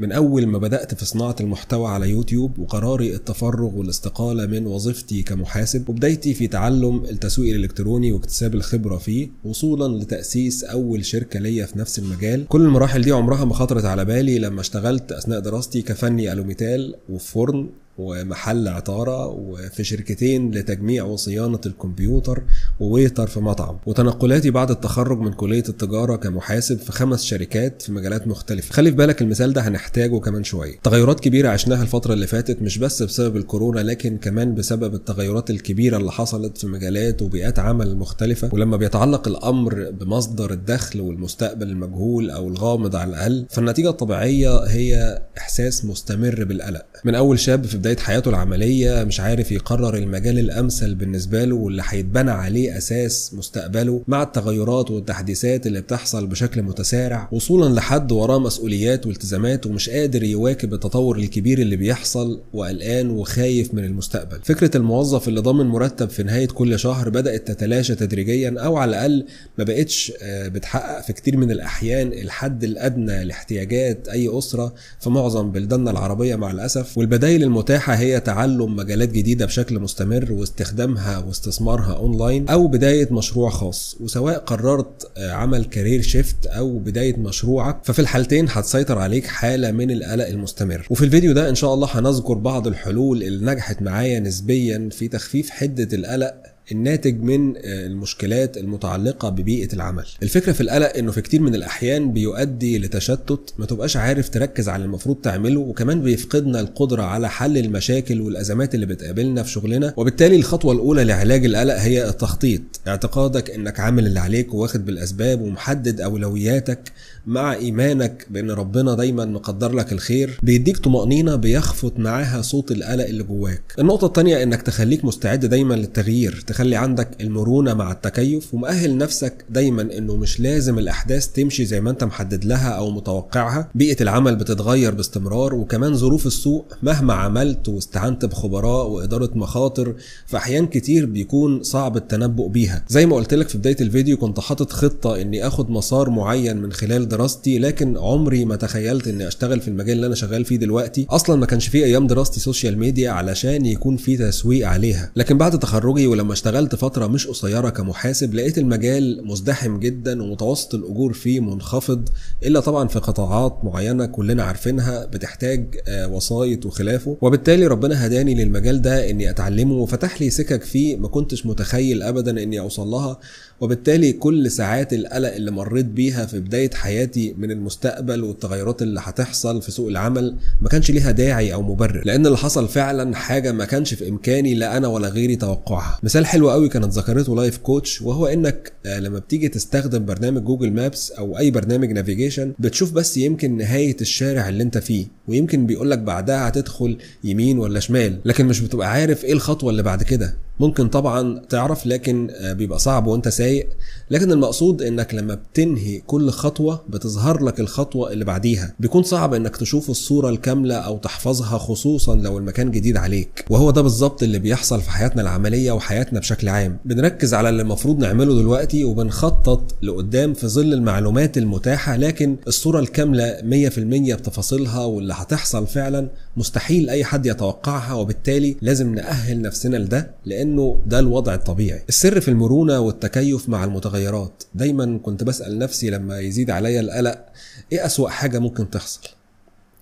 من أول ما بدأت في صناعة المحتوى على يوتيوب وقراري التفرغ والاستقالة من وظيفتي كمحاسب وبدايتي في تعلم التسويق الإلكتروني واكتساب الخبرة فيه وصولا لتأسيس أول شركة ليا في نفس المجال. كل المراحل دي عمرها ما خطرت على بالي لما اشتغلت أثناء دراستي كفني ألوميتال وفي فرن ومحل عطارة وفي شركتين لتجميع وصيانة الكمبيوتر و waiter في مطعم. وتنقلاتي بعد التخرج من كلية التجارة كمحاسب في خمس شركات في مجالات مختلفة. خلي في بالك المثال ده هنحتاجه كمان شوية. تغيرات كبيرة عشناها الفترة اللي فاتت مش بس بسبب الكورونا لكن كمان بسبب التغيرات الكبيرة اللي حصلت في مجالات وبيئات عمل مختلفة. ولما بيتعلق الأمر بمصدر الدخل والمستقبل المجهول أو الغامض على الأقل فالنتيجة الطبيعية هي إحساس مستمر بالقلق. من أول شاب في بداية حياته العملية مش عارف يقرر المجال الأمثل بالنسبة له واللي هيتبنى عليه أساس مستقبله مع التغيرات والتحديثات اللي بتحصل بشكل متسارع وصولا لحد وراه مسؤوليات والتزامات ومش قادر يواكب التطور الكبير اللي بيحصل وقلقان وخايف من المستقبل. فكرة الموظف اللي ضامن مرتب في نهاية كل شهر بدأت تتلاشى تدريجيا أو على الأقل ما بقتش بتحقق في كتير من الأحيان الحد الأدنى لاحتياجات أي أسرة في معظم بلداننا العربية مع الأسف. والبدائل المتاحة هي تعلم مجالات جديدة بشكل مستمر واستخدامها واستثمارها أونلاين أو بداية مشروع خاص. وسواء قررت عمل career shift أو بداية مشروعك ففي الحالتين هتسيطر عليك حالة من القلق المستمر. وفي الفيديو ده إن شاء الله هنذكر بعض الحلول اللي نجحت معايا نسبيا في تخفيف حدة القلق الناتج من المشكلات المتعلقة ببيئة العمل. الفكرة في القلق إنه في كتير من الأحيان بيؤدي لتشتت ما تبقاش عارف تركز على المفروض تعمله وكمان بيفقدنا القدرة على حل المشاكل والأزمات اللي بتقابلنا في شغلنا. وبالتالي الخطوة الأولى لعلاج القلق هي التخطيط. اعتقادك إنك عامل اللي عليك وواخد بالأسباب ومحدد أولوياتك مع إيمانك بإن ربنا دايما مقدر لك الخير بيديك طمأنينة بيخفت معاها صوت القلق اللي جواك. النقطة التانية إنك تخليك مستعد دايما للتغيير تخلي عندك المرونة مع التكيف ومؤهل نفسك دايما إنه مش لازم الأحداث تمشي زي ما أنت محدد لها أو متوقعها. بيئة العمل بتتغير باستمرار وكمان ظروف السوق مهما عملت واستعنت بخبراء وإدارة مخاطر في احيان كتير بيكون صعب التنبؤ بيها. زي ما قلت لك في بداية الفيديو كنت حاطط خطة إني آخد مسار معين من خلال دراستي لكن عمري ما تخيلت إني أشتغل في المجال اللي أنا شغال فيه دلوقتي. أصلا ما كانش فيه أيام دراستي social media علشان يكون في تسويق عليها. لكن بعد تخرجي ولما اشتغلت فترة مش قصيرة كمحاسب لقيت المجال مزدحم جدا ومتوسط الأجور فيه منخفض إلا طبعا في قطاعات معينة كلنا عارفينها بتحتاج وسايط وخلافه. وبالتالي ربنا هداني للمجال ده إني أتعلمه وفتح لي سكك فيه ما كنتش متخيل أبدا إني أوصل لها. وبالتالي كل ساعات القلق اللي مريت بيها في بداية حياتي من المستقبل والتغيرات اللي هتحصل في سوق العمل ما كانش ليها داعي أو مبرر لأن اللي حصل فعلا حاجة ما كانش في إمكاني لا أنا ولا غيري توقعها. مثال حلو قوي كانت ذكرته life coach وهو إنك لما بتيجي تستخدم برنامج Google Maps أو أي برنامج navigation بتشوف بس يمكن نهاية الشارع اللي أنت فيه ويمكن بيقول لك بعدها هتدخل يمين ولا شمال لكن مش بتبقى عارف إيه الخطوة اللي بعد كده. ممكن طبعا تعرف لكن بيبقى صعب وانت سايق. لكن المقصود إنك لما بتنهي كل خطوة بتظهر لك الخطوة اللي بعديها. بيكون صعب إنك تشوف الصورة الكاملة أو تحفظها خصوصا لو المكان جديد عليك. وهو ده بالظبط اللي بيحصل في حياتنا العملية وحياتنا بشكل عام. بنركز على اللي المفروض نعمله دلوقتي وبنخطط لقدام في ظل المعلومات المتاحة لكن الصورة الكاملة 100% بتفاصيلها واللي هتحصل فعلا مستحيل أي حد يتوقعها وبالتالي لازم نأهل نفسنا لده لأنه ده الوضع الطبيعي. السر في المرونة والتكيف مع المتغيرات. دايما كنت بسأل نفسي لما يزيد عليا القلق إيه أسوأ حاجة ممكن تحصل؟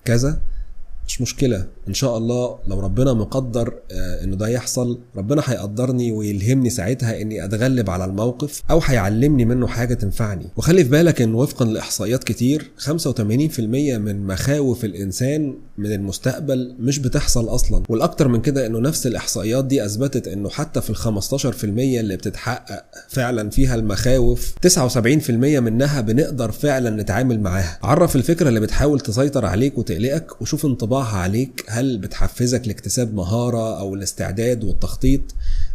كذا؟ مش مشكلة. إن شاء الله لو ربنا مقدر آه إنه ده يحصل ربنا هيقدرني ويلهمني ساعتها إني أتغلب على الموقف أو هيعلمني منه حاجة تنفعني. وخلي في بالك إن وفقا لإحصائيات كتير 85% من مخاوف الإنسان من المستقبل مش بتحصل أصلا. والأكتر من كده إنه نفس الإحصائيات دي أثبتت إنه حتى في ال 15% اللي بتتحقق فعلا فيها المخاوف 79% منها بنقدر فعلا نتعامل معاها. عرف الفكرة اللي بتحاول تسيطر عليك وتقلقك وشوف انطباع انطباعها عليك هل بتحفزك لاكتساب مهارة أو الاستعداد والتخطيط؟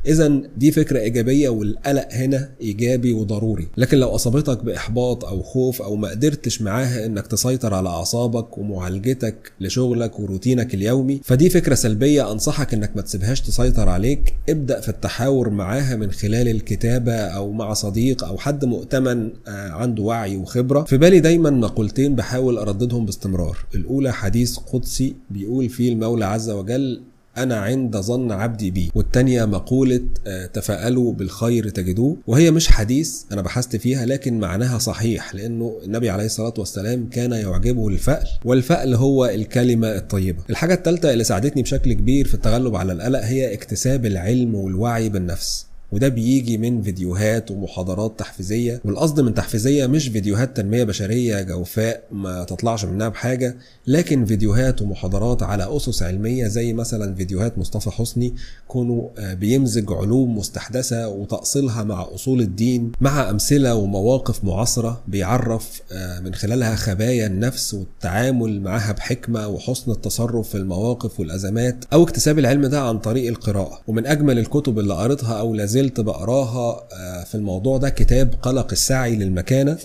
اذا دي فكرة إيجابية والقلق هنا إيجابي وضروري. لكن لو أصابتك بإحباط أو خوف أو ما قدرتش معاها إنك تسيطر على أعصابك ومعالجتك لشغلك وروتينك اليومي فدي فكرة سلبية أنصحك إنك ما تسيبهاش تسيطر عليك. ابدأ في التحاور معاها من خلال الكتابة أو مع صديق أو حد مؤتمن آه، عنده وعي وخبرة. في بالي دايما مقولتين بحاول أرددهم باستمرار. الأولى حديث قدسي بيقول فيه المولى عز وجل أنا عند ظن عبدي بي والتانية مقولة آه، تفاءلوا بالخير تجدوه. وهي مش حديث أنا بحثت فيها لكن معناها صحيح لأنه النبي عليه الصلاة والسلام كان يعجبه الفأل. والفأل هو الكلمة الطيبة. الحاجة الثالثة اللي ساعدتني بشكل كبير في التغلب على القلق هي اكتساب العلم والوعي بالنفس. وده بيجي من فيديوهات ومحاضرات تحفيزية والقصد من تحفيزية مش فيديوهات تنمية بشرية جوفاء ما تطلعش منها بحاجة لكن فيديوهات ومحاضرات على أسس علمية زي مثلا فيديوهات مصطفى حسني كونوا آه، بيمزج علوم مستحدثة وتأصيلها مع أصول الدين مع أمثلة ومواقف معاصرة بيعرف آه، من خلالها خبايا النفس والتعامل معها بحكمة وحسن التصرف في المواقف والأزمات أو اكتساب العلم ده عن طريق القراءة. ومن أجمل الكتب اللي قريتها أو لازلت زلت بقراها آه، في الموضوع ده كتاب قلق السعي للمكانة.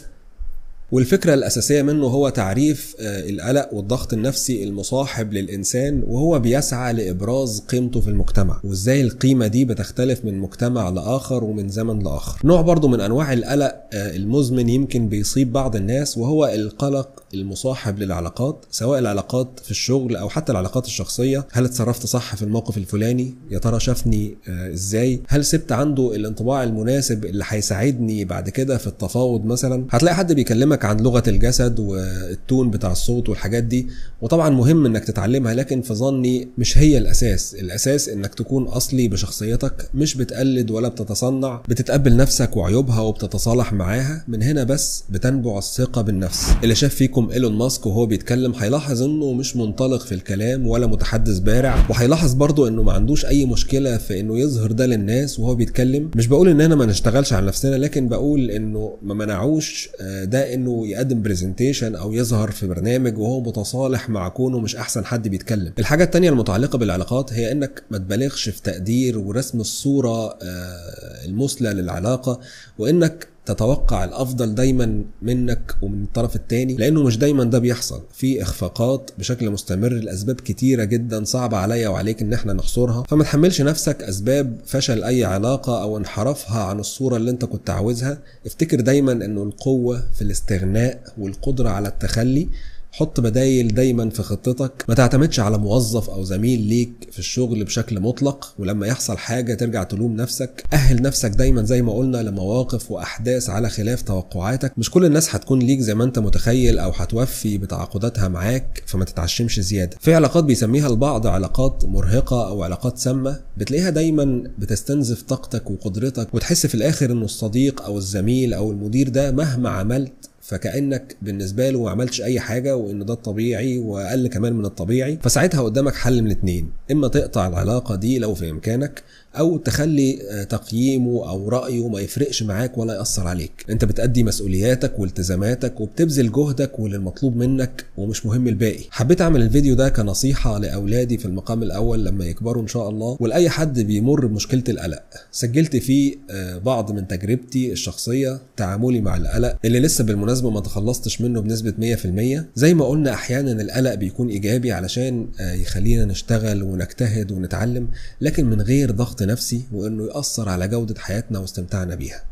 والفكرة الأساسية منه هو تعريف آه، القلق والضغط النفسي المصاحب للإنسان وهو بيسعى لإبراز قيمته في المجتمع وإزاي القيمة دي بتختلف من مجتمع لآخر ومن زمن لآخر. نوع برضو من أنواع القلق آه، المزمن يمكن بيصيب بعض الناس وهو القلق المصاحب للعلاقات سواء العلاقات في الشغل أو حتى العلاقات الشخصية. هل اتصرفت صح في الموقف الفلاني؟ يا ترى شافني آه، إزاي؟ هل سبت عنده الانطباع المناسب اللي هيساعدني بعد كده في التفاوض مثلا؟ هتلاقي حد بيكلمك بكلمك عن لغة الجسد والتون بتاع الصوت والحاجات دي وطبعا مهم إنك تتعلمها لكن في ظني مش هي الأساس. الأساس إنك تكون أصلي بشخصيتك مش بتقلد ولا بتتصنع بتتقبل نفسك وعيوبها وبتتصالح معاها. من هنا بس بتنبع الثقة بالنفس. اللي شاف فيكم إيلون ماسك وهو بيتكلم هيلاحظ إنه مش منطلق في الكلام ولا متحدث بارع وهيلاحظ برضه إنه ما عندوش أي مشكلة في إنه يظهر ده للناس وهو بيتكلم. مش بقول اننا ما نشتغلش على نفسنا لكن بقول إنه ما منعوش آه، ده إنه إنه يقدم برزنتيشن أو يظهر في برنامج وهو متصالح مع كونه مش أحسن حد بيتكلم. الحاجة التانية المتعلقة بالعلاقات هي إنك ما تبالغش في تقدير ورسم الصورة آه، المثلى للعلاقة وإنك تتوقع الأفضل دايما منك ومن الطرف الثاني لأنه مش دايما ده بيحصل. في إخفاقات بشكل مستمر لأسباب كتيرة جدا صعبة عليا وعليك إن إحنا نحصرها. فما تحملش نفسك أسباب فشل أي علاقة أو انحرافها عن الصورة اللي أنت كنت عاوزها. افتكر دايما إنه القوة في الاستغناء والقدرة على التخلي حط بدايل دايما في خطتك ما تعتمدش على موظف أو زميل ليك في الشغل بشكل مطلق ولما يحصل حاجة ترجع تلوم نفسك. أهل نفسك دايما زي ما قلنا لمواقف وأحداث على خلاف توقعاتك. مش كل الناس هتكون ليك زي ما أنت متخيل أو هتوفي بتعاقداتها معاك فما تتعشمش زيادة. في علاقات بيسميها البعض علاقات مرهقة أو علاقات سامة بتلاقيها دايما بتستنزف طاقتك وقدرتك وتحس في الآخر إنه الصديق أو الزميل أو المدير ده مهما عملت فكأنك بالنسبة له ما عملتش أي حاجة وإن ده الطبيعي وأقل كمان من الطبيعي فساعتها قدامك حل من اتنين. إما تقطع العلاقة دي لو في إمكانك أو تخلي آه، تقييمه أو رأيه ما يفرقش معاك ولا يأثر عليك. أنت بتأدي مسؤولياتك والتزاماتك وبتبذل جهدك والمطلوب منك ومش مهم الباقي. حبيت أعمل الفيديو ده كنصيحة لأولادي في المقام الأول لما يكبروا إن شاء الله. ولأي حد بيمر بمشكلة القلق سجلت فيه آه، بعض من تجربتي الشخصية تعاملي مع القلق اللي لسه بالمناسبة ما تخلصتش منه بنسبة 100% زي ما قلنا أحيانا القلق بيكون إيجابي علشان آه، يخلينا نشتغل ونجتهد ونتعلم لكن من غير ضغط نفسي وإنه يأثر على جودة حياتنا واستمتاعنا بيها.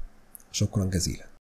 شكرا جزيلا.